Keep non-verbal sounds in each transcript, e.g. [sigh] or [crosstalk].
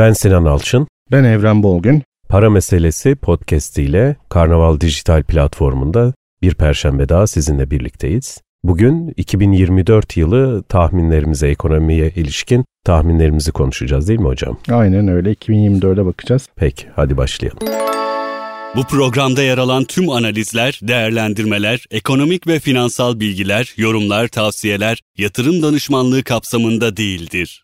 Ben Sinan Alçın. Ben Evren Bolgün. Para Meselesi podcast ile Karnaval Dijital platformunda bir perşembe daha sizinle birlikteyiz. Bugün 2024 yılı tahminlerimize, ekonomiye ilişkin tahminlerimizi konuşacağız değil mi hocam? Aynen öyle 2024'e bakacağız. Peki hadi başlayalım. Bu programda yer alan tüm analizler, değerlendirmeler, ekonomik ve finansal bilgiler, yorumlar, tavsiyeler yatırım danışmanlığı kapsamında değildir.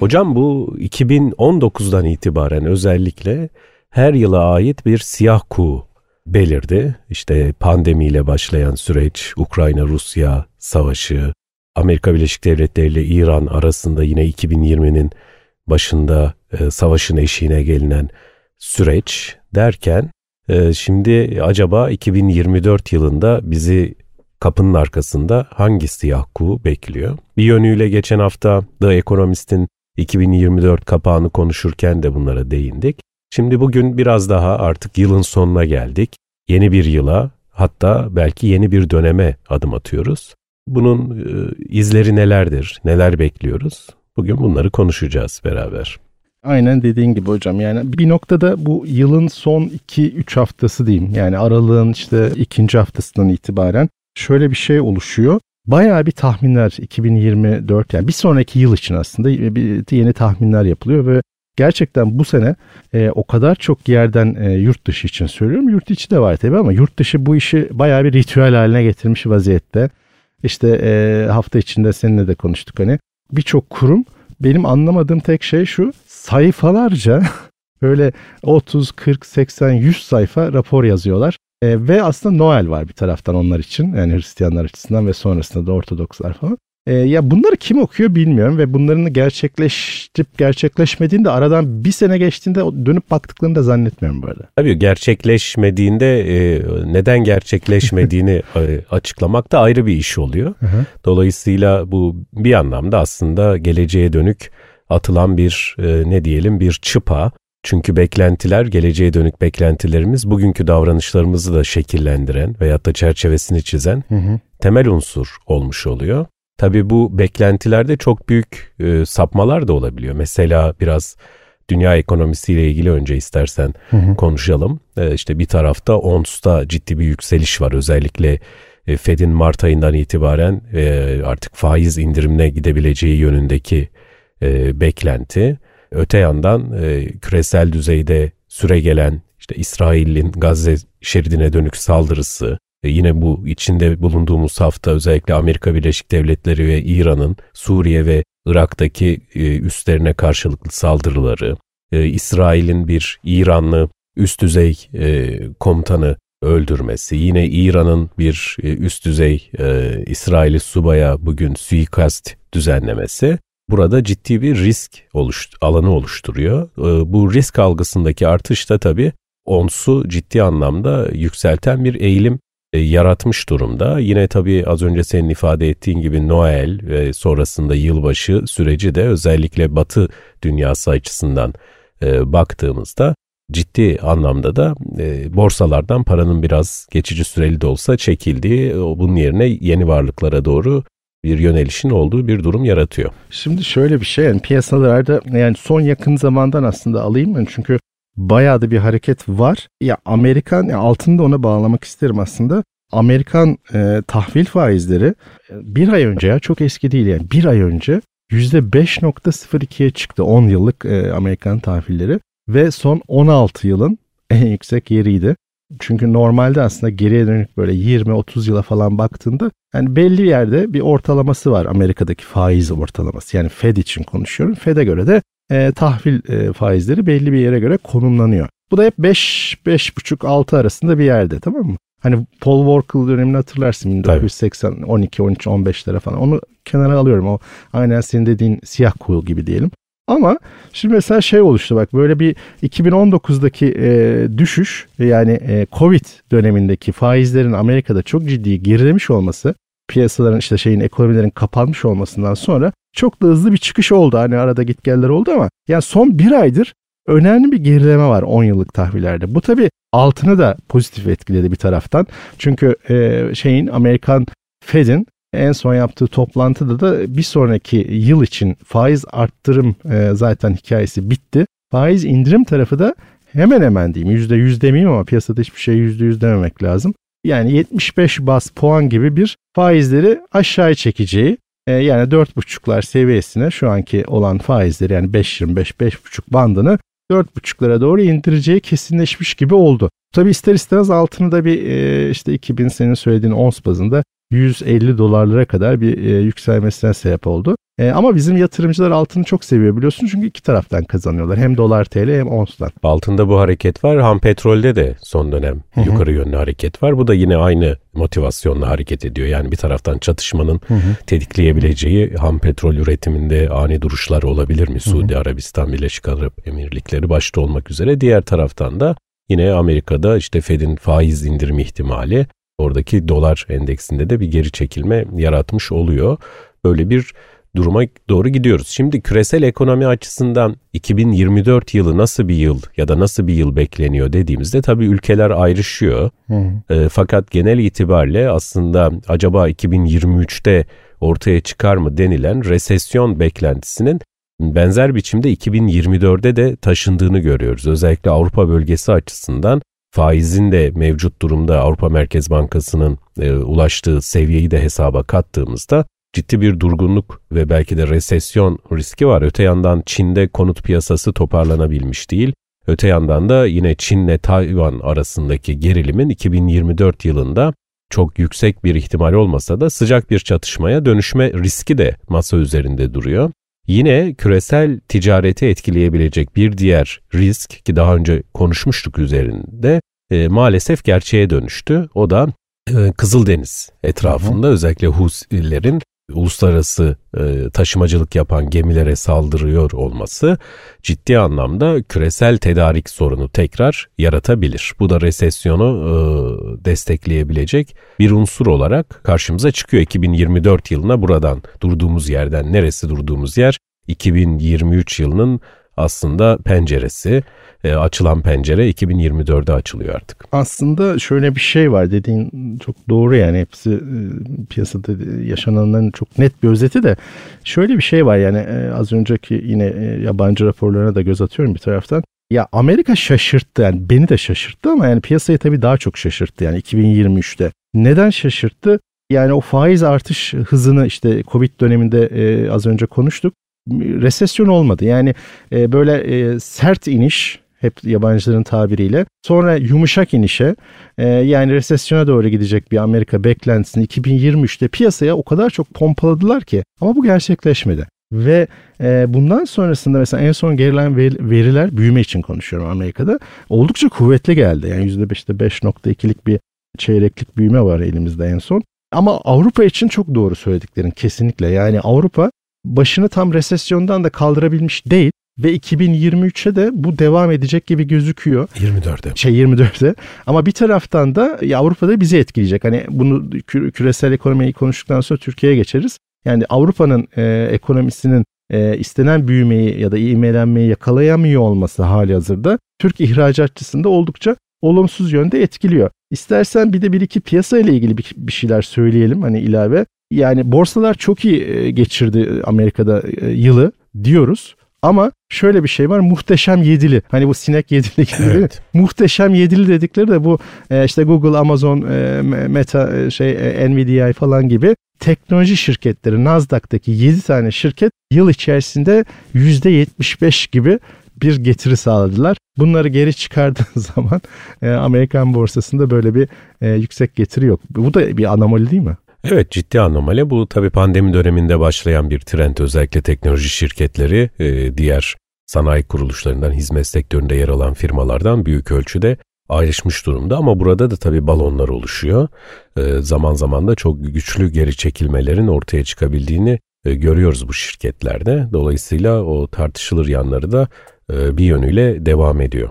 Hocam bu 2019'dan itibaren özellikle her yıla ait bir siyah kuğu belirdi. İşte pandemiyle başlayan süreç, Ukrayna-Rusya savaşı, Amerika Birleşik Devletleri ile İran arasında yine 2020'nin başında e, savaşın eşiğine gelinen süreç derken e, şimdi acaba 2024 yılında bizi kapının arkasında hangi siyah kuğu bekliyor? Bir yönüyle geçen hafta The Economist'in 2024 kapağını konuşurken de bunlara değindik. Şimdi bugün biraz daha artık yılın sonuna geldik. Yeni bir yıla hatta belki yeni bir döneme adım atıyoruz. Bunun e, izleri nelerdir, neler bekliyoruz? Bugün bunları konuşacağız beraber. Aynen dediğin gibi hocam yani bir noktada bu yılın son 2-3 haftası diyeyim yani aralığın işte ikinci haftasından itibaren şöyle bir şey oluşuyor. Bayağı bir tahminler 2024 yani bir sonraki yıl için aslında yeni tahminler yapılıyor ve gerçekten bu sene e, o kadar çok yerden e, yurt dışı için söylüyorum. Yurt içi de var tabii ama yurt dışı bu işi bayağı bir ritüel haline getirmiş vaziyette. İşte e, hafta içinde seninle de konuştuk hani birçok kurum benim anlamadığım tek şey şu sayfalarca [laughs] böyle 30, 40, 80, 100 sayfa rapor yazıyorlar. E, ve aslında Noel var bir taraftan onlar için yani Hristiyanlar açısından ve sonrasında da Ortodokslar falan. E, ya bunları kim okuyor bilmiyorum ve bunların gerçekleştip gerçekleşmediğinde de aradan bir sene geçtiğinde dönüp baktıklarını da zannetmiyorum böyle. Tabii gerçekleşmediğinde e, neden gerçekleşmediğini [laughs] e, açıklamak da ayrı bir iş oluyor. Dolayısıyla bu bir anlamda aslında geleceğe dönük atılan bir e, ne diyelim bir çıpa. Çünkü beklentiler, geleceğe dönük beklentilerimiz bugünkü davranışlarımızı da şekillendiren veyahut da çerçevesini çizen hı hı. temel unsur olmuş oluyor. Tabii bu beklentilerde çok büyük e, sapmalar da olabiliyor. Mesela biraz dünya ekonomisiyle ilgili önce istersen hı hı. konuşalım. E, işte bir tarafta ONS'ta ciddi bir yükseliş var. Özellikle e, Fed'in Mart ayından itibaren e, artık faiz indirimine gidebileceği yönündeki e, beklenti. Öte yandan e, küresel düzeyde süre gelen işte İsrail'in Gazze şeridine dönük saldırısı, e, yine bu içinde bulunduğumuz hafta özellikle Amerika Birleşik Devletleri ve İran'ın Suriye ve Irak'taki e, üstlerine karşılıklı saldırıları, e, İsrail'in bir İranlı üst düzey e, komutanı öldürmesi, yine İran'ın bir e, üst düzey e, İsraili subaya bugün suikast düzenlemesi burada ciddi bir risk oluş, alanı oluşturuyor. E, bu risk algısındaki artış da tabii onsu ciddi anlamda yükselten bir eğilim e, yaratmış durumda. Yine tabii az önce senin ifade ettiğin gibi Noel ve sonrasında yılbaşı süreci de özellikle Batı dünyası açısından e, baktığımızda ciddi anlamda da e, borsalardan paranın biraz geçici süreli de olsa çekildiği, bunun yerine yeni varlıklara doğru bir yönelişin olduğu bir durum yaratıyor. Şimdi şöyle bir şey yani piyasalarda yani son yakın zamandan aslında alayım ben çünkü bayağı da bir hareket var. Ya Amerikan ya altını da ona bağlamak isterim aslında. Amerikan e, tahvil faizleri e, bir ay önce ya çok eski değil yani bir ay önce %5.02'ye çıktı 10 yıllık e, Amerikan tahvilleri ve son 16 yılın en yüksek yeriydi. Çünkü normalde aslında geriye dönük böyle 20-30 yıla falan baktığında yani belli yerde bir ortalaması var Amerika'daki faiz ortalaması. Yani Fed için konuşuyorum. Fed'e göre de e, tahvil e, faizleri belli bir yere göre konumlanıyor. Bu da hep 5 5,5 6 arasında bir yerde tamam mı? Hani Paul Volcker dönemini hatırlarsın 1980 12 13 15'lere falan. Onu kenara alıyorum. O aynen senin dediğin siyah kuğu gibi diyelim. Ama şimdi mesela şey oluştu bak böyle bir 2019'daki e, düşüş yani e, Covid dönemindeki faizlerin Amerika'da çok ciddi gerilemiş olması piyasaların işte şeyin ekonomilerin kapanmış olmasından sonra çok da hızlı bir çıkış oldu. Hani arada gitgeller oldu ama yani son bir aydır önemli bir gerileme var 10 yıllık tahvillerde. Bu tabi altını da pozitif etkiledi bir taraftan. Çünkü e, şeyin Amerikan Fed'in en son yaptığı toplantıda da bir sonraki yıl için faiz arttırım e, zaten hikayesi bitti. Faiz indirim tarafı da hemen hemen diyeyim yüzde yüz demeyeyim ama piyasada hiçbir şey yüzde yüz dememek lazım. Yani 75 bas puan gibi bir faizleri aşağıya çekeceği e, yani 4,5'lar seviyesine şu anki olan faizleri yani 5.25-5,5 bandını 4,5'lara doğru indireceği kesinleşmiş gibi oldu. Tabi ister istemez altını da bir e, işte 2000 senin söylediğin ons bazında 150 dolarlara kadar bir e, yükselmesine sebep oldu. E, ama bizim yatırımcılar altını çok seviyor biliyorsun çünkü iki taraftan kazanıyorlar. Hem dolar TL hem onstan. Altında bu hareket var. Ham petrolde de son dönem Hı-hı. yukarı yönlü hareket var. Bu da yine aynı motivasyonla hareket ediyor. Yani bir taraftan çatışmanın Hı-hı. tetikleyebileceği ham petrol üretiminde ani duruşlar olabilir mi? Suudi Hı-hı. Arabistan, Birleşik Arap Emirlikleri başta olmak üzere. Diğer taraftan da yine Amerika'da işte Fed'in faiz indirimi ihtimali oradaki dolar endeksinde de bir geri çekilme yaratmış oluyor. Böyle bir duruma doğru gidiyoruz. Şimdi küresel ekonomi açısından 2024 yılı nasıl bir yıl ya da nasıl bir yıl bekleniyor dediğimizde tabii ülkeler ayrışıyor. E, fakat genel itibariyle aslında acaba 2023'te ortaya çıkar mı denilen resesyon beklentisinin benzer biçimde 2024'de de taşındığını görüyoruz. Özellikle Avrupa bölgesi açısından faizin de mevcut durumda Avrupa Merkez Bankası'nın e, ulaştığı seviyeyi de hesaba kattığımızda ciddi bir durgunluk ve belki de resesyon riski var. Öte yandan Çin'de konut piyasası toparlanabilmiş değil. Öte yandan da yine Çin'le Tayvan arasındaki gerilimin 2024 yılında çok yüksek bir ihtimal olmasa da sıcak bir çatışmaya dönüşme riski de masa üzerinde duruyor. Yine küresel ticareti etkileyebilecek bir diğer risk ki daha önce konuşmuştuk üzerinde e, maalesef gerçeğe dönüştü. O da e, Kızıldeniz etrafında hı hı. özellikle Husilerin uluslararası e, taşımacılık yapan gemilere saldırıyor olması ciddi anlamda küresel tedarik sorunu tekrar yaratabilir. Bu da resesyonu e, destekleyebilecek bir unsur olarak karşımıza çıkıyor. 2024 yılına buradan durduğumuz yerden neresi durduğumuz yer 2023 yılının aslında penceresi e, açılan pencere 2024'de açılıyor artık. Aslında şöyle bir şey var dediğin çok doğru yani hepsi e, piyasada yaşananların çok net bir özeti de şöyle bir şey var yani e, az önceki yine e, yabancı raporlarına da göz atıyorum bir taraftan. Ya Amerika şaşırttı yani beni de şaşırttı ama yani piyasayı tabii daha çok şaşırttı yani 2023'te. Neden şaşırttı? Yani o faiz artış hızını işte Covid döneminde e, az önce konuştuk. Resesyon olmadı. Yani e, böyle e, sert iniş hep yabancıların tabiriyle. Sonra yumuşak inişe e, yani resesyona doğru gidecek bir Amerika beklentisini 2023'te piyasaya o kadar çok pompaladılar ki ama bu gerçekleşmedi. Ve e, bundan sonrasında mesela en son gerilen veriler büyüme için konuşuyorum Amerika'da oldukça kuvvetli geldi. Yani %5'te 5.2'lik bir çeyreklik büyüme var elimizde en son. Ama Avrupa için çok doğru söylediklerin kesinlikle. Yani Avrupa başını tam resesyondan da kaldırabilmiş değil ve 2023'e de bu devam edecek gibi gözüküyor. 24'e. Şey 24'e. Ama bir taraftan da Avrupa'da bizi etkileyecek. Hani bunu küresel ekonomiyi konuştuktan sonra Türkiye'ye geçeriz. Yani Avrupa'nın e, ekonomisinin e, istenen büyümeyi ya da ivmelenmeyi yakalayamıyor olması hali hazırda Türk ihracatçısında oldukça olumsuz yönde etkiliyor. İstersen bir de bir iki piyasa ile ilgili bir, bir şeyler söyleyelim hani ilave. Yani borsalar çok iyi e, geçirdi Amerika'da e, yılı diyoruz. Ama şöyle bir şey var muhteşem yedili. Hani bu sinek yedili gibi evet. Muhteşem yedili dedikleri de bu e, işte Google, Amazon, e, Meta, e, şey Nvidia falan gibi teknoloji şirketleri Nasdaq'taki 7 tane şirket yıl içerisinde %75 gibi bir getiri sağladılar. Bunları geri çıkardığın [laughs] zaman Amerikan borsasında böyle bir yüksek getiri yok. Bu da bir anomali değil mi? Evet ciddi anomali. Bu tabii pandemi döneminde başlayan bir trend. Özellikle teknoloji şirketleri e, diğer sanayi kuruluşlarından hizmet sektöründe yer alan firmalardan büyük ölçüde ayrışmış durumda ama burada da tabii balonlar oluşuyor. E, zaman zaman da çok güçlü geri çekilmelerin ortaya çıkabildiğini e, görüyoruz bu şirketlerde. Dolayısıyla o tartışılır yanları da bir yönüyle devam ediyor.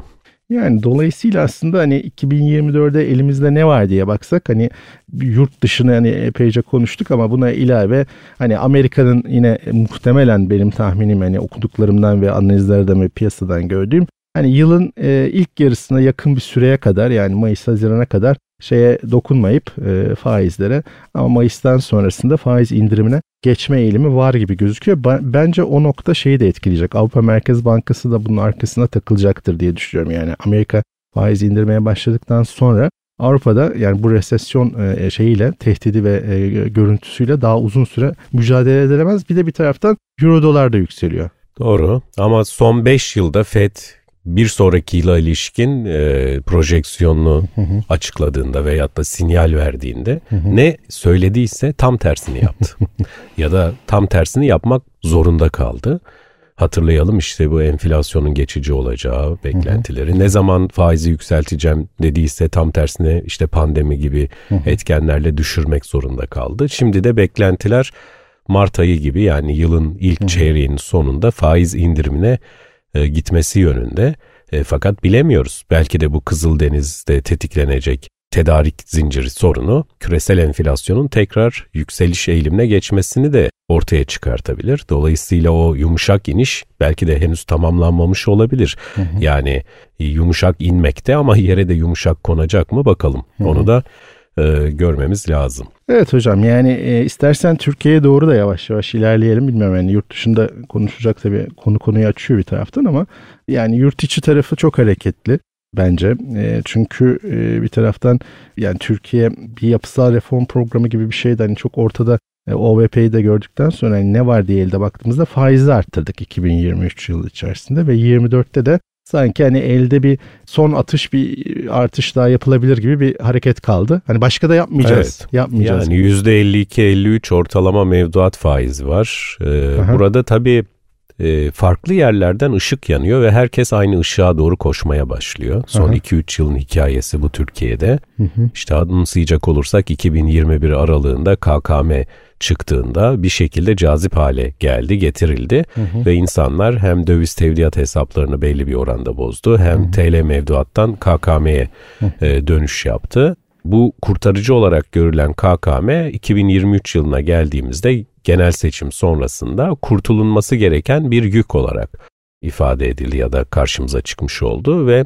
Yani dolayısıyla aslında hani 2024'de elimizde ne var diye baksak hani yurt dışını hani epeyce konuştuk ama buna ilave hani Amerika'nın yine muhtemelen benim tahminim hani okuduklarımdan ve analizlerden ve piyasadan gördüğüm hani yılın e, ilk yarısına yakın bir süreye kadar yani Mayıs Haziran'a kadar şeye dokunmayıp e, faizlere ama Mayıs'tan sonrasında faiz indirimine geçme eğilimi var gibi gözüküyor. Bence o nokta şeyi de etkileyecek. Avrupa Merkez Bankası da bunun arkasına takılacaktır diye düşünüyorum. Yani Amerika faiz indirmeye başladıktan sonra Avrupa'da yani bu resesyon e, şeyiyle tehdidi ve e, görüntüsüyle daha uzun süre mücadele edilemez. Bir de bir taraftan euro dolar da yükseliyor. Doğru ama son 5 yılda FED bir sonraki yıla ilişkin e, projeksiyonunu hı hı. açıkladığında veyahut da sinyal verdiğinde hı hı. ne söylediyse tam tersini yaptı. [laughs] ya da tam tersini yapmak zorunda kaldı. Hatırlayalım işte bu enflasyonun geçici olacağı beklentileri. Hı hı. Ne zaman faizi yükselteceğim dediyse tam tersine işte pandemi gibi hı hı. etkenlerle düşürmek zorunda kaldı. Şimdi de beklentiler Mart ayı gibi yani yılın ilk hı hı. çeyreğinin sonunda faiz indirimine e, gitmesi yönünde. E, fakat bilemiyoruz. Belki de bu Kızıldeniz'de tetiklenecek tedarik zinciri sorunu küresel enflasyonun tekrar yükseliş eğilimine geçmesini de ortaya çıkartabilir. Dolayısıyla o yumuşak iniş belki de henüz tamamlanmamış olabilir. Hı hı. Yani yumuşak inmekte ama yere de yumuşak konacak mı bakalım. Hı hı. Onu da e, görmemiz lazım. Evet hocam yani e, istersen Türkiye'ye doğru da yavaş yavaş ilerleyelim. Bilmiyorum yani yurt dışında konuşacak tabii konu konuyu açıyor bir taraftan ama yani yurt içi tarafı çok hareketli bence. E, çünkü e, bir taraftan yani Türkiye bir yapısal reform programı gibi bir şeyden hani çok ortada e, OVP'yi de gördükten sonra yani ne var diye elde baktığımızda faizi arttırdık 2023 yılı içerisinde ve 24'te de sanki hani elde bir son atış bir artış daha yapılabilir gibi bir hareket kaldı. Hani başka da yapmayacağız. Evet. Yapmayacağız. Yani %52-53 ortalama mevduat faizi var. Ee, burada tabii e, farklı yerlerden ışık yanıyor ve herkes aynı ışığa doğru koşmaya başlıyor. Son 2-3 yılın hikayesi bu Türkiye'de. Hı hı. İşte anımsayacak olursak 2021 aralığında KKM çıktığında bir şekilde cazip hale geldi, getirildi hı hı. ve insanlar hem döviz tevdiat hesaplarını belli bir oranda bozdu hem hı hı. TL mevduattan KKM'ye e, dönüş yaptı. Bu kurtarıcı olarak görülen KKM 2023 yılına geldiğimizde genel seçim sonrasında kurtulunması gereken bir yük olarak ifade edildi ya da karşımıza çıkmış oldu ve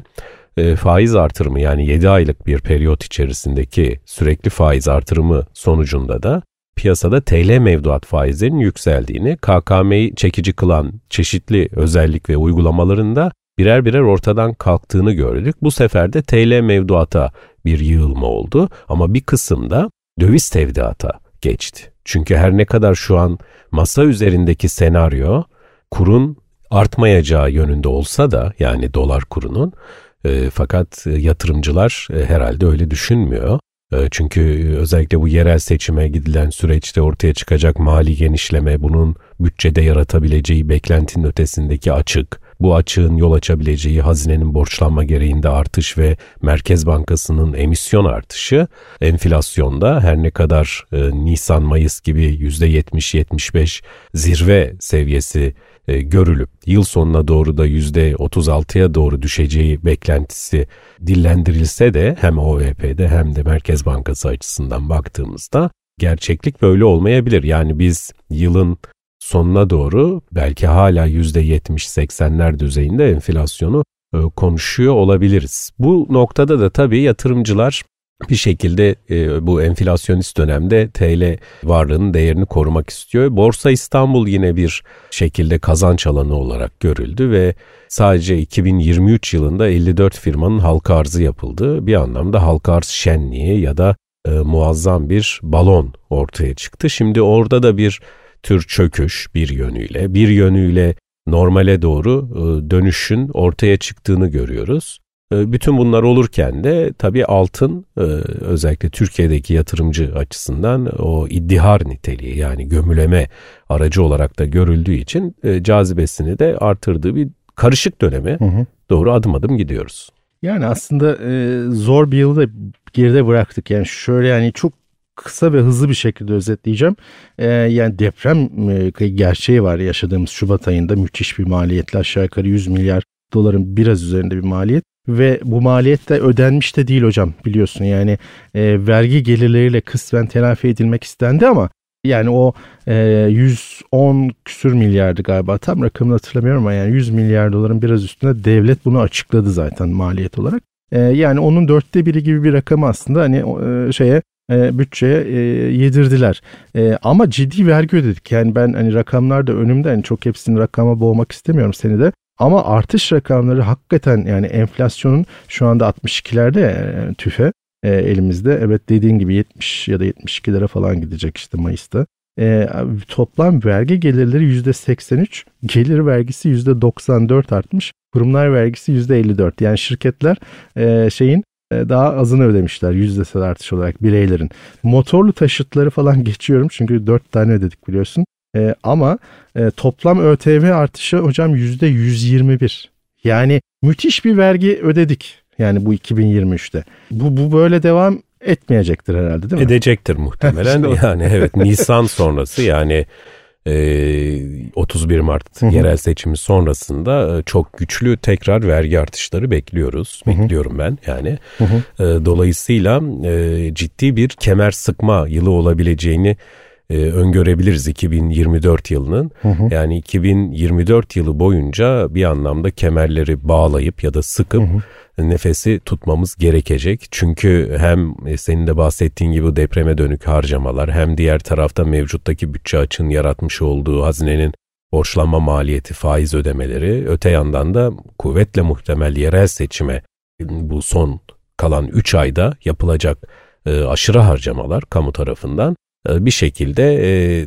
e, faiz artırımı yani 7 aylık bir periyot içerisindeki sürekli faiz artırımı sonucunda da piyasada TL mevduat faizlerinin yükseldiğini, KKM'yi çekici kılan çeşitli özellik ve uygulamalarında birer birer ortadan kalktığını gördük. Bu sefer de TL mevduata bir yığılma oldu ama bir kısımda döviz tevdiata geçti. Çünkü her ne kadar şu an masa üzerindeki senaryo kurun artmayacağı yönünde olsa da yani dolar kurunun e, fakat yatırımcılar e, herhalde öyle düşünmüyor. E, çünkü özellikle bu yerel seçime gidilen süreçte ortaya çıkacak mali genişleme, bunun bütçede yaratabileceği beklentinin ötesindeki açık, bu açığın yol açabileceği hazinenin borçlanma gereğinde artış ve Merkez Bankası'nın emisyon artışı enflasyonda her ne kadar e, Nisan-Mayıs gibi %70-75 zirve seviyesi e, görülüp yıl sonuna doğru da %36'ya doğru düşeceği beklentisi dillendirilse de hem OVP'de hem de Merkez Bankası açısından baktığımızda gerçeklik böyle olmayabilir. Yani biz yılın sonuna doğru belki hala %70-80'ler düzeyinde enflasyonu e, konuşuyor olabiliriz. Bu noktada da tabii yatırımcılar bir şekilde e, bu enflasyonist dönemde TL varlığının değerini korumak istiyor. Borsa İstanbul yine bir şekilde kazanç alanı olarak görüldü ve sadece 2023 yılında 54 firmanın halka arzı yapıldı. Bir anlamda halka arz şenliği ya da e, muazzam bir balon ortaya çıktı. Şimdi orada da bir tür çöküş bir yönüyle, bir yönüyle normale doğru e, dönüşün ortaya çıktığını görüyoruz. E, bütün bunlar olurken de tabii altın e, özellikle Türkiye'deki yatırımcı açısından o iddihar niteliği yani gömüleme aracı olarak da görüldüğü için cazibesini de artırdığı bir karışık döneme hı hı. doğru adım adım gidiyoruz. Yani aslında zor bir yılı da geride bıraktık. Yani şöyle yani çok kısa ve hızlı bir şekilde özetleyeceğim. Ee, yani deprem e, gerçeği var yaşadığımız Şubat ayında müthiş bir maliyetle aşağı yukarı 100 milyar doların biraz üzerinde bir maliyet ve bu maliyet de ödenmiş de değil hocam biliyorsun yani e, vergi gelirleriyle kısmen telafi edilmek istendi ama yani o e, 110 küsür milyardı galiba tam rakamını hatırlamıyorum ama yani 100 milyar doların biraz üstünde devlet bunu açıkladı zaten maliyet olarak. E, yani onun dörtte biri gibi bir rakam aslında hani e, şeye e, bütçeye e, yedirdiler. E, ama ciddi vergi ödedik. Yani ben hani rakamlar da önümde hani çok hepsini rakama boğmak istemiyorum seni de. Ama artış rakamları hakikaten yani enflasyonun şu anda 62'lerde e, tüfe e, elimizde. Evet dediğin gibi 70 ya da 72 falan gidecek işte Mayıs'ta. E, toplam vergi gelirleri %83, gelir vergisi %94 artmış. Kurumlar vergisi %54. Yani şirketler e, şeyin daha azını ödemişler yüzdesel artış olarak bireylerin. Motorlu taşıtları falan [laughs] geçiyorum çünkü 4 tane ödedik biliyorsun. E, ama e, toplam ÖTV artışı hocam %121. Yani müthiş bir vergi ödedik. Yani bu 2023'te. Bu, bu böyle devam etmeyecektir herhalde değil mi? Edecektir [laughs] muhtemelen. yani evet Nisan sonrası yani [laughs] 31 Mart yerel seçimi sonrasında çok güçlü tekrar vergi artışları bekliyoruz. Bekliyorum ben yani. Dolayısıyla ciddi bir kemer sıkma yılı olabileceğini öngörebiliriz 2024 yılının. Hı hı. Yani 2024 yılı boyunca bir anlamda kemerleri bağlayıp ya da sıkıp hı hı nefesi tutmamız gerekecek. Çünkü hem e, senin de bahsettiğin gibi depreme dönük harcamalar hem diğer tarafta mevcuttaki bütçe açığın yaratmış olduğu hazinenin borçlanma maliyeti, faiz ödemeleri, öte yandan da kuvvetle muhtemel yerel seçime bu son kalan 3 ayda yapılacak e, aşırı harcamalar kamu tarafından e, bir şekilde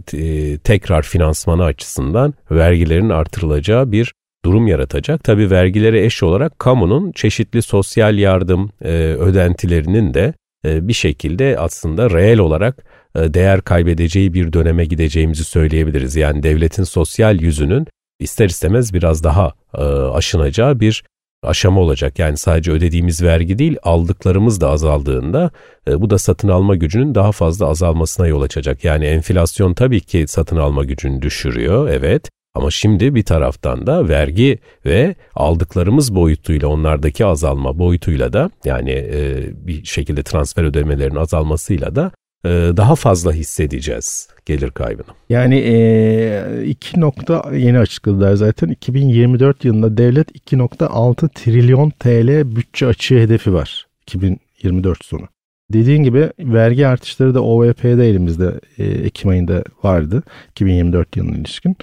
tekrar finansmanı açısından vergilerin artırılacağı bir durum yaratacak. Tabi vergilere eş olarak kamunun çeşitli sosyal yardım e, ödentilerinin de e, bir şekilde aslında reel olarak e, değer kaybedeceği bir döneme gideceğimizi söyleyebiliriz. Yani devletin sosyal yüzünün ister istemez biraz daha e, aşınacağı bir aşama olacak. Yani sadece ödediğimiz vergi değil aldıklarımız da azaldığında e, bu da satın alma gücünün daha fazla azalmasına yol açacak. Yani enflasyon tabii ki satın alma gücünü düşürüyor evet ama şimdi bir taraftan da vergi ve aldıklarımız boyutuyla onlardaki azalma boyutuyla da yani e, bir şekilde transfer ödemelerinin azalmasıyla da daha fazla hissedeceğiz gelir kaybını. Yani e, iki nokta yeni açıkladılar zaten 2024 yılında devlet 2.6 trilyon TL bütçe açığı hedefi var 2024 sonu. Dediğin gibi vergi artışları da OVP'de elimizde e, Ekim ayında vardı 2024 yılına ilişkin.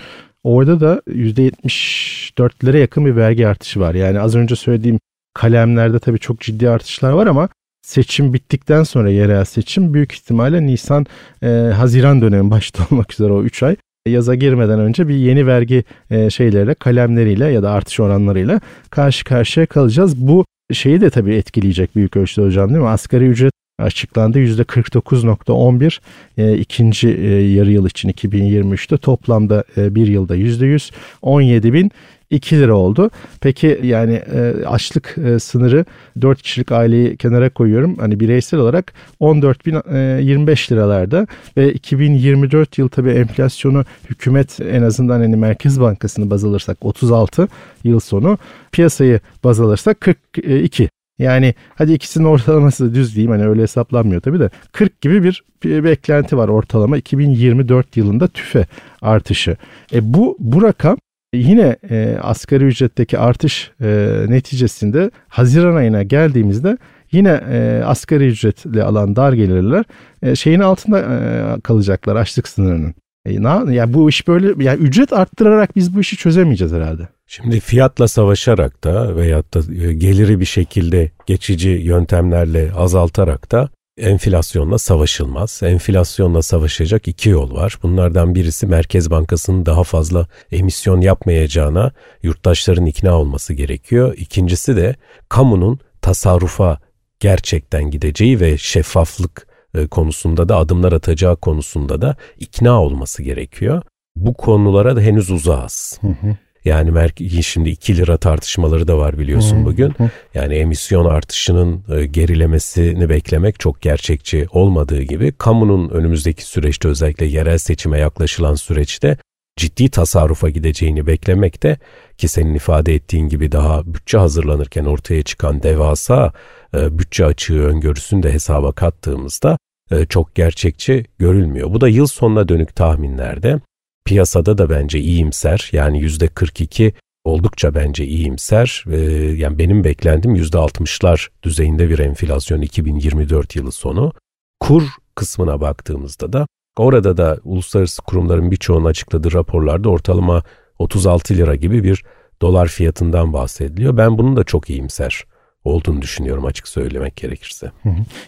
Orada da %74'lere yakın bir vergi artışı var. Yani az önce söylediğim kalemlerde tabii çok ciddi artışlar var ama seçim bittikten sonra yerel seçim büyük ihtimalle Nisan e, Haziran dönemi başta [laughs] olmak üzere o 3 ay yaza girmeden önce bir yeni vergi e, şeyleriyle kalemleriyle ya da artış oranlarıyla karşı karşıya kalacağız. Bu şeyi de tabii etkileyecek büyük ölçüde hocam değil mi? Asgari ücret açıklandı. %49.11 e, ikinci e, yarı yıl için 2023'te toplamda e, bir yılda %100 17 bin 2 lira oldu. Peki yani e, açlık e, sınırı 4 kişilik aileyi kenara koyuyorum. Hani bireysel olarak 14 bin e, 25 liralarda ve 2024 yıl tabii enflasyonu hükümet en azından hani Merkez Bankası'nı baz alırsak 36 yıl sonu piyasayı baz alırsak 42 yani hadi ikisinin ortalaması düz diyeyim hani öyle hesaplanmıyor tabii de 40 gibi bir, bir beklenti var ortalama 2024 yılında tüfe artışı. E bu bu rakam yine e, asgari ücretteki artış e, neticesinde Haziran ayına geldiğimizde yine e, asgari ücretle alan dar gelirler e, şeyin altında e, kalacaklar açlık sınırının. E, na, yani bu iş böyle yani ücret arttırarak biz bu işi çözemeyeceğiz herhalde. Şimdi fiyatla savaşarak da veyahut da e, geliri bir şekilde geçici yöntemlerle azaltarak da enflasyonla savaşılmaz. Enflasyonla savaşacak iki yol var. Bunlardan birisi Merkez Bankası'nın daha fazla emisyon yapmayacağına yurttaşların ikna olması gerekiyor. İkincisi de kamunun tasarrufa gerçekten gideceği ve şeffaflık konusunda da adımlar atacağı konusunda da ikna olması gerekiyor. Bu konulara da henüz uzağız. Hı hı. Yani şimdi 2 lira tartışmaları da var biliyorsun hı, bugün. Hı. Yani emisyon artışının e, gerilemesini beklemek çok gerçekçi olmadığı gibi kamunun önümüzdeki süreçte özellikle yerel seçime yaklaşılan süreçte ciddi tasarrufa gideceğini beklemek de ki senin ifade ettiğin gibi daha bütçe hazırlanırken ortaya çıkan devasa e, bütçe açığı öngörüsünü de hesaba kattığımızda e, çok gerçekçi görülmüyor. Bu da yıl sonuna dönük tahminlerde piyasada da bence iyimser yani yüzde 42 oldukça bence iyimser. Ee, yani benim beklentim %60'lar düzeyinde bir enflasyon 2024 yılı sonu. Kur kısmına baktığımızda da orada da uluslararası kurumların birçoğunun açıkladığı raporlarda ortalama 36 lira gibi bir dolar fiyatından bahsediliyor. Ben bunun da çok iyimser olduğunu düşünüyorum açık söylemek gerekirse.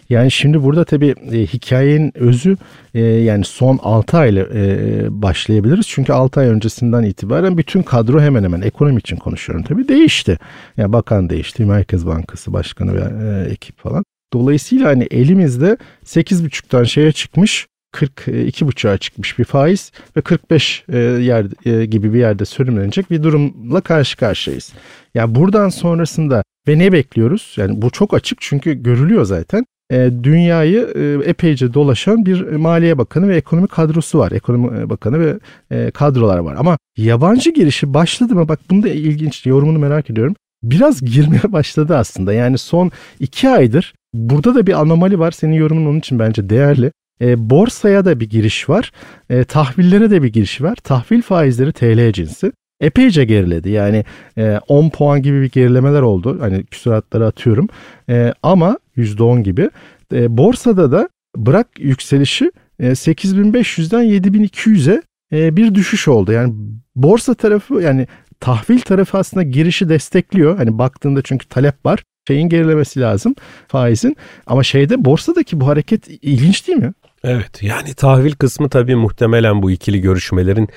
Yani şimdi burada tabii e, hikayenin özü e, yani son 6 ayla e, başlayabiliriz. Çünkü 6 ay öncesinden itibaren bütün kadro hemen hemen ekonomi için konuşuyorum tabii değişti. Yani bakan değişti, Merkez Bankası Başkanı ve e, ekip falan. Dolayısıyla hani elimizde 8,5'tan şeye çıkmış 42,5'a çıkmış bir faiz ve 45 e, yer e, gibi bir yerde sürümlenecek bir durumla karşı karşıyayız. Yani buradan sonrasında ve ne bekliyoruz? Yani bu çok açık çünkü görülüyor zaten. E, dünyayı e, epeyce dolaşan bir Maliye Bakanı ve ekonomi kadrosu var. Ekonomi e, Bakanı ve e, kadrolar var. Ama yabancı girişi başladı mı? Bak bunu da ilginç yorumunu merak ediyorum. Biraz girmeye başladı aslında. Yani son iki aydır burada da bir anomali var. Senin yorumun onun için bence değerli. E, borsaya da bir giriş var. E, tahvillere de bir giriş var. Tahvil faizleri TL cinsi epeyce geriledi. Yani e, 10 puan gibi bir gerilemeler oldu. Hani küsuratları atıyorum. E, ama %10 gibi. E, borsada da bırak yükselişi e, 8500'den 7200'e e, bir düşüş oldu. Yani borsa tarafı yani tahvil tarafı aslında girişi destekliyor. Hani baktığında çünkü talep var. Şeyin gerilemesi lazım faizin. Ama şeyde borsadaki bu hareket ilginç değil mi? Evet yani tahvil kısmı tabii muhtemelen bu ikili görüşmelerin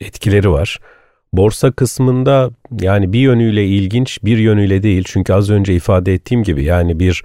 etkileri var. Borsa kısmında yani bir yönüyle ilginç bir yönüyle değil. Çünkü az önce ifade ettiğim gibi yani bir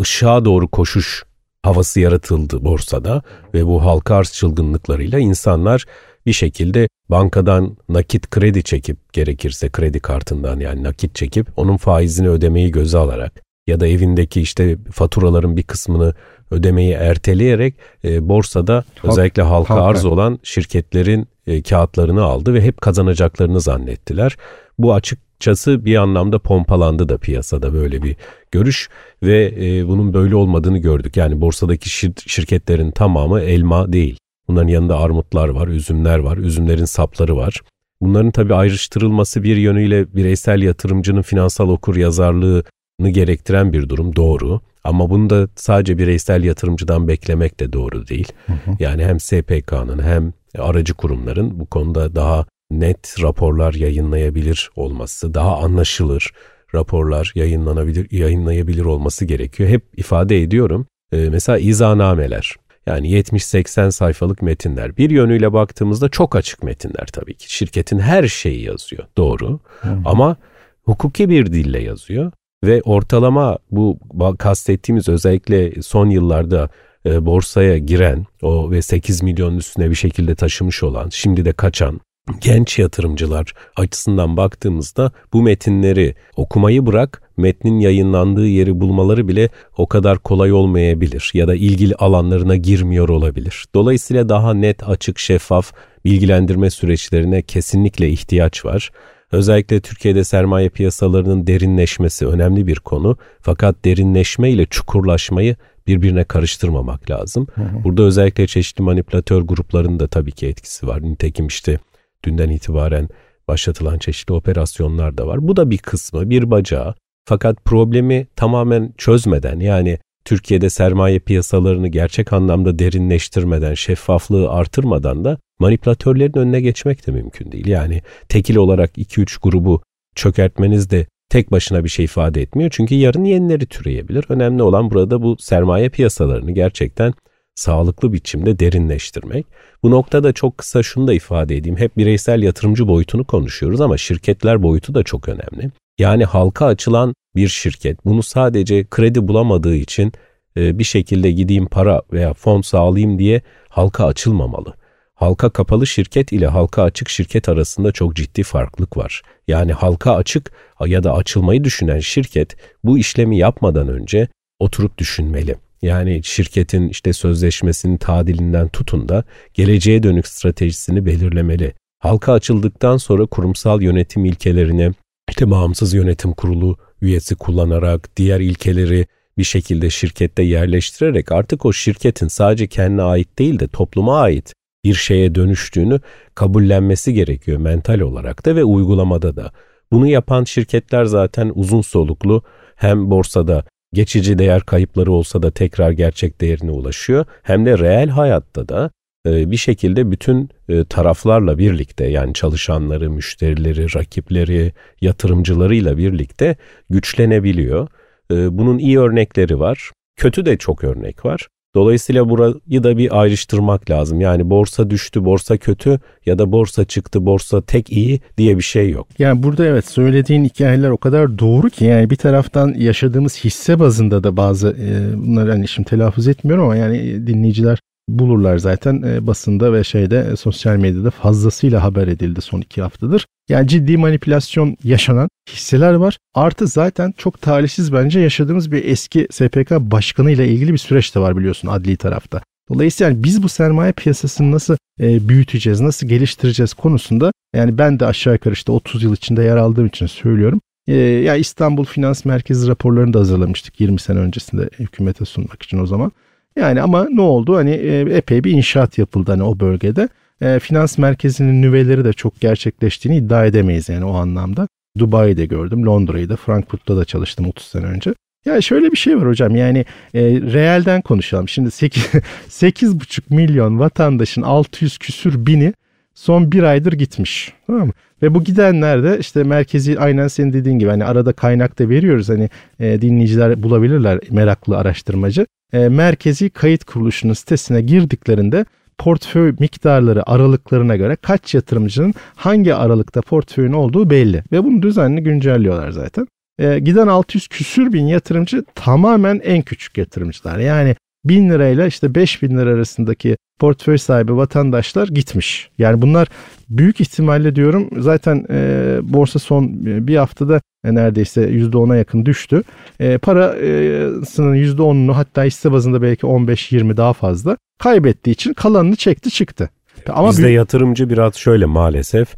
ışığa doğru koşuş havası yaratıldı borsada ve bu halka arz çılgınlıklarıyla insanlar bir şekilde bankadan nakit kredi çekip gerekirse kredi kartından yani nakit çekip onun faizini ödemeyi göze alarak ya da evindeki işte faturaların bir kısmını ödemeyi erteleyerek e, borsada Halk, özellikle halka halka. arz olan şirketlerin e, kağıtlarını aldı ve hep kazanacaklarını zannettiler. Bu açıkçası bir anlamda pompalandı da piyasada böyle bir görüş ve e, bunun böyle olmadığını gördük. Yani borsadaki şir- şirketlerin tamamı elma değil. Bunların yanında armutlar var, üzümler var, üzümlerin sapları var. Bunların tabii ayrıştırılması bir yönüyle bireysel yatırımcının finansal okur yazarlığını gerektiren bir durum doğru. Ama bunu da sadece bireysel yatırımcıdan beklemek de doğru değil. Hı hı. Yani hem SPK'nın hem aracı kurumların bu konuda daha net raporlar yayınlayabilir olması, daha anlaşılır raporlar yayınlanabilir, yayınlayabilir olması gerekiyor. Hep ifade ediyorum. Ee, mesela izanameler. Yani 70-80 sayfalık metinler. Bir yönüyle baktığımızda çok açık metinler tabii ki. Şirketin her şeyi yazıyor. Doğru. Hmm. Ama hukuki bir dille yazıyor. Ve ortalama bu kastettiğimiz özellikle son yıllarda e, borsaya giren o ve 8 milyon üstüne bir şekilde taşımış olan, şimdi de kaçan genç yatırımcılar açısından baktığımızda bu metinleri okumayı bırak metnin yayınlandığı yeri bulmaları bile o kadar kolay olmayabilir ya da ilgili alanlarına girmiyor olabilir. Dolayısıyla daha net, açık, şeffaf bilgilendirme süreçlerine kesinlikle ihtiyaç var. Özellikle Türkiye'de sermaye piyasalarının derinleşmesi önemli bir konu. Fakat derinleşme ile çukurlaşmayı birbirine karıştırmamak lazım. Hı hı. Burada özellikle çeşitli manipülatör gruplarının da tabii ki etkisi var. Nitekim işte dünden itibaren başlatılan çeşitli operasyonlar da var. Bu da bir kısmı, bir bacağı. Fakat problemi tamamen çözmeden yani Türkiye'de sermaye piyasalarını gerçek anlamda derinleştirmeden, şeffaflığı artırmadan da manipülatörlerin önüne geçmek de mümkün değil. Yani tekil olarak 2-3 grubu çökertmeniz de tek başına bir şey ifade etmiyor. Çünkü yarın yenileri türeyebilir. Önemli olan burada bu sermaye piyasalarını gerçekten sağlıklı biçimde derinleştirmek. Bu noktada çok kısa şunu da ifade edeyim. Hep bireysel yatırımcı boyutunu konuşuyoruz ama şirketler boyutu da çok önemli. Yani halka açılan bir şirket bunu sadece kredi bulamadığı için e, bir şekilde gideyim para veya fon sağlayayım diye halka açılmamalı. Halka kapalı şirket ile halka açık şirket arasında çok ciddi farklılık var. Yani halka açık ya da açılmayı düşünen şirket bu işlemi yapmadan önce oturup düşünmeli. Yani şirketin işte sözleşmesinin tadilinden tutun da geleceğe dönük stratejisini belirlemeli. Halka açıldıktan sonra kurumsal yönetim ilkelerini işte bağımsız yönetim kurulu üyesi kullanarak diğer ilkeleri bir şekilde şirkette yerleştirerek artık o şirketin sadece kendine ait değil de topluma ait bir şeye dönüştüğünü kabullenmesi gerekiyor mental olarak da ve uygulamada da. Bunu yapan şirketler zaten uzun soluklu hem borsada geçici değer kayıpları olsa da tekrar gerçek değerine ulaşıyor. Hem de reel hayatta da e, bir şekilde bütün e, taraflarla birlikte yani çalışanları, müşterileri, rakipleri, yatırımcılarıyla birlikte güçlenebiliyor. E, bunun iyi örnekleri var. Kötü de çok örnek var. Dolayısıyla burayı da bir ayrıştırmak lazım. Yani borsa düştü, borsa kötü ya da borsa çıktı, borsa tek iyi diye bir şey yok. Yani burada evet söylediğin hikayeler o kadar doğru ki yani bir taraftan yaşadığımız hisse bazında da bazı e, bunları hani şimdi telaffuz etmiyorum ama yani dinleyiciler bulurlar zaten e, basında ve şeyde e, sosyal medyada fazlasıyla haber edildi son iki haftadır. Yani ciddi manipülasyon yaşanan hisseler var. Artı zaten çok talihsiz bence yaşadığımız bir eski SPK başkanı ile ilgili bir süreç de var biliyorsun adli tarafta. Dolayısıyla yani biz bu sermaye piyasasını nasıl e, büyüteceğiz, nasıl geliştireceğiz konusunda yani ben de aşağı yukarı işte 30 yıl içinde yer aldığım için söylüyorum. E, ya İstanbul Finans Merkezi raporlarını da hazırlamıştık 20 sene öncesinde hükümete sunmak için o zaman. Yani ama ne oldu? Hani e, epey bir inşaat yapıldı hani o bölgede. E, finans merkezinin nüveleri de çok gerçekleştiğini iddia edemeyiz yani o anlamda. Dubai'de gördüm, Londra'yı da, Frankfurt'ta da çalıştım 30 sene önce. Ya şöyle bir şey var hocam yani e, reelden konuşalım. Şimdi 8, 8,5 [laughs] milyon vatandaşın 600 küsür bini son bir aydır gitmiş. Tamam mı? Ve bu gidenler de işte merkezi aynen senin dediğin gibi hani arada kaynak da veriyoruz hani e, dinleyiciler bulabilirler meraklı araştırmacı. E, merkezi kayıt kuruluşunun sitesine girdiklerinde portföy miktarları aralıklarına göre kaç yatırımcının hangi aralıkta portföyün olduğu belli. Ve bunu düzenli güncelliyorlar zaten. E, giden 600 küsür bin yatırımcı tamamen en küçük yatırımcılar. Yani 1000 lirayla işte 5000 lira arasındaki portföy sahibi vatandaşlar gitmiş. Yani bunlar büyük ihtimalle diyorum zaten e, borsa son e, bir haftada e, neredeyse %10'a yakın düştü. E, parasının %10'unu hatta hisse bazında belki 15-20 daha fazla kaybettiği için kalanını çekti çıktı. Ama Bizde büyük... yatırımcı biraz şöyle maalesef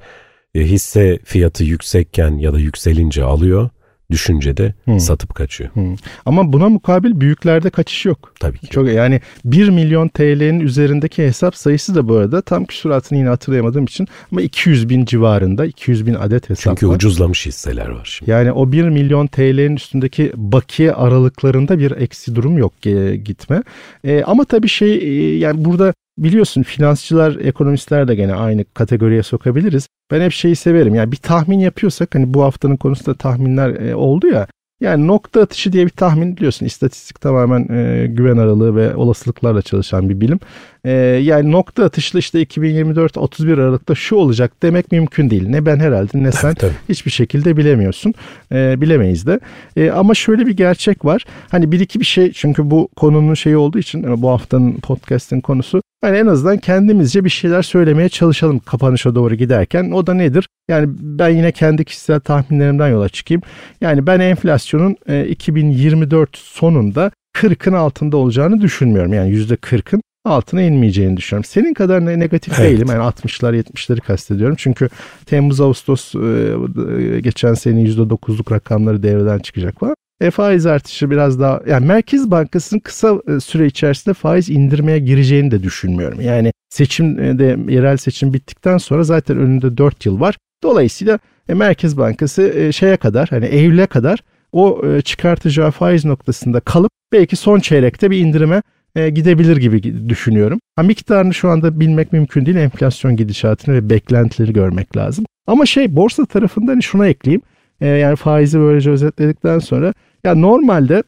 e, hisse fiyatı yüksekken ya da yükselince alıyor düşüncede hmm. satıp kaçıyor. Hmm. Ama buna mukabil büyüklerde kaçış yok. Tabii ki. Çok yani 1 milyon TL'nin üzerindeki hesap sayısı da bu arada tam küsuratını yine hatırlayamadığım için ama 200 bin civarında 200 bin adet hesap Çünkü var. ucuzlamış hisseler var şimdi. Yani o 1 milyon TL'nin üstündeki bakiye aralıklarında bir eksi durum yok e, gitme. E, ama tabii şey e, yani burada biliyorsun finansçılar, ekonomistler de gene aynı kategoriye sokabiliriz. Ben hep şeyi severim. Yani bir tahmin yapıyorsak hani bu haftanın konusunda tahminler e, oldu ya. Yani nokta atışı diye bir tahmin biliyorsun. İstatistik tamamen e, güven aralığı ve olasılıklarla çalışan bir bilim. E, yani nokta atışlı işte 2024-31 Aralık'ta şu olacak demek mümkün değil. Ne ben herhalde ne sen [laughs] hiçbir şekilde bilemiyorsun. E, bilemeyiz de. E, ama şöyle bir gerçek var. Hani bir iki bir şey çünkü bu konunun şeyi olduğu için bu haftanın podcast'in konusu yani en azından kendimizce bir şeyler söylemeye çalışalım kapanışa doğru giderken. O da nedir? Yani ben yine kendi kişisel tahminlerimden yola çıkayım. Yani ben enflasyonun 2024 sonunda 40'ın altında olacağını düşünmüyorum. Yani %40'ın altına inmeyeceğini düşünüyorum. Senin kadar negatif evet. değilim. Yani 60'lar 70'leri kastediyorum. Çünkü Temmuz Ağustos e, geçen sene %9'luk rakamları devreden çıkacak var. E, faiz artışı biraz daha yani Merkez Bankası'nın kısa e, süre içerisinde faiz indirmeye gireceğini de düşünmüyorum. Yani seçimde yerel seçim bittikten sonra zaten önünde 4 yıl var. Dolayısıyla e, Merkez Bankası e, şeye kadar hani Eylül'e kadar o e, çıkartacağı faiz noktasında kalıp belki son çeyrekte bir indirime e, gidebilir gibi düşünüyorum. Ha, miktarını şu anda bilmek mümkün değil. Enflasyon gidişatını ve beklentileri görmek lazım. Ama şey borsa tarafında hani şuna ekleyeyim. E, yani faizi böylece özetledikten sonra ya normalde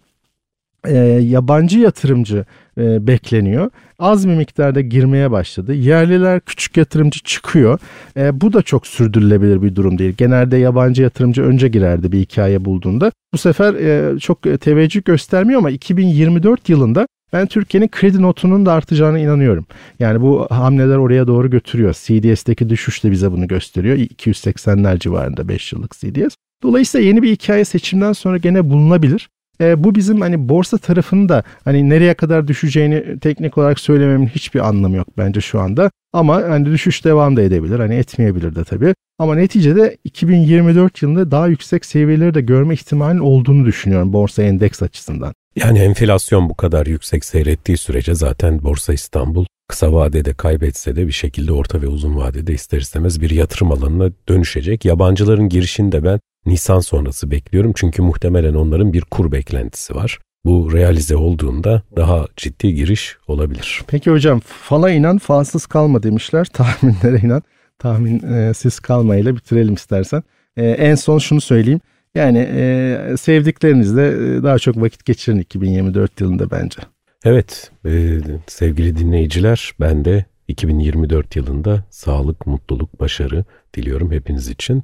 e, yabancı yatırımcı e, bekleniyor. Az bir miktarda girmeye başladı. Yerliler küçük yatırımcı çıkıyor. E, bu da çok sürdürülebilir bir durum değil. Genelde yabancı yatırımcı önce girerdi bir hikaye bulduğunda. Bu sefer e, çok teveccüh göstermiyor ama 2024 yılında ben Türkiye'nin kredi notunun da artacağına inanıyorum. Yani bu hamleler oraya doğru götürüyor. CDS'deki düşüş de bize bunu gösteriyor. 280'ler civarında 5 yıllık CDS. Dolayısıyla yeni bir hikaye seçimden sonra gene bulunabilir. E, bu bizim hani borsa tarafını da hani nereye kadar düşeceğini teknik olarak söylememin hiçbir anlamı yok bence şu anda. Ama hani düşüş devam da edebilir. Hani etmeyebilir de tabii. Ama neticede 2024 yılında daha yüksek seviyeleri de görme ihtimalinin olduğunu düşünüyorum borsa endeks açısından. Yani enflasyon bu kadar yüksek seyrettiği sürece zaten Borsa İstanbul kısa vadede kaybetse de bir şekilde orta ve uzun vadede ister istemez bir yatırım alanına dönüşecek. Yabancıların girişini de ben Nisan sonrası bekliyorum çünkü muhtemelen onların bir kur beklentisi var. Bu realize olduğunda daha ciddi giriş olabilir. Peki hocam fala inan falsız kalma demişler. [laughs] Tahminlere inan tahminsiz e, kalmayla bitirelim istersen. E, en son şunu söyleyeyim. Yani e, sevdiklerinizle e, daha çok vakit geçirin 2024 yılında bence. Evet e, sevgili dinleyiciler ben de 2024 yılında sağlık, mutluluk, başarı diliyorum hepiniz için.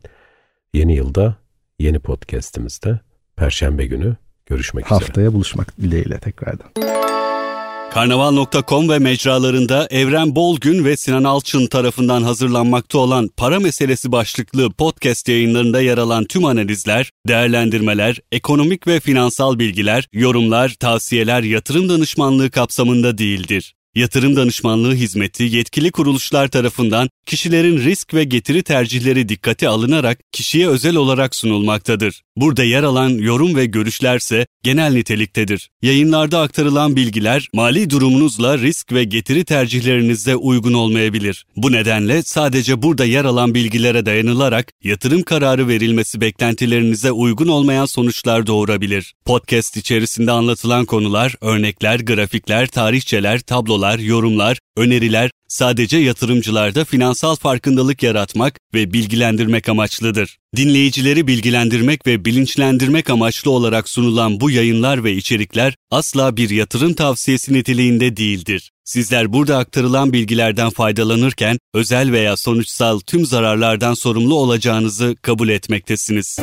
Yeni yılda yeni podcast'imizde Perşembe günü görüşmek Haftaya üzere. Haftaya buluşmak dileğiyle tekrardan. Karnaval.com ve mecralarında Evren Bolgün ve Sinan Alçın tarafından hazırlanmakta olan para meselesi başlıklı podcast yayınlarında yer alan tüm analizler, değerlendirmeler, ekonomik ve finansal bilgiler, yorumlar, tavsiyeler, yatırım danışmanlığı kapsamında değildir. Yatırım danışmanlığı hizmeti yetkili kuruluşlar tarafından kişilerin risk ve getiri tercihleri dikkate alınarak kişiye özel olarak sunulmaktadır. Burada yer alan yorum ve görüşlerse genel niteliktedir. Yayınlarda aktarılan bilgiler mali durumunuzla risk ve getiri tercihlerinizde uygun olmayabilir. Bu nedenle sadece burada yer alan bilgilere dayanılarak yatırım kararı verilmesi beklentilerinize uygun olmayan sonuçlar doğurabilir. Podcast içerisinde anlatılan konular, örnekler, grafikler, tarihçeler, tablolar, yorumlar, öneriler sadece yatırımcılarda finansal farkındalık yaratmak ve bilgilendirmek amaçlıdır. Dinleyicileri bilgilendirmek ve bilinçlendirmek amaçlı olarak sunulan bu yayınlar ve içerikler asla bir yatırım tavsiyesi niteliğinde değildir. Sizler burada aktarılan bilgilerden faydalanırken özel veya sonuçsal tüm zararlardan sorumlu olacağınızı kabul etmektesiniz.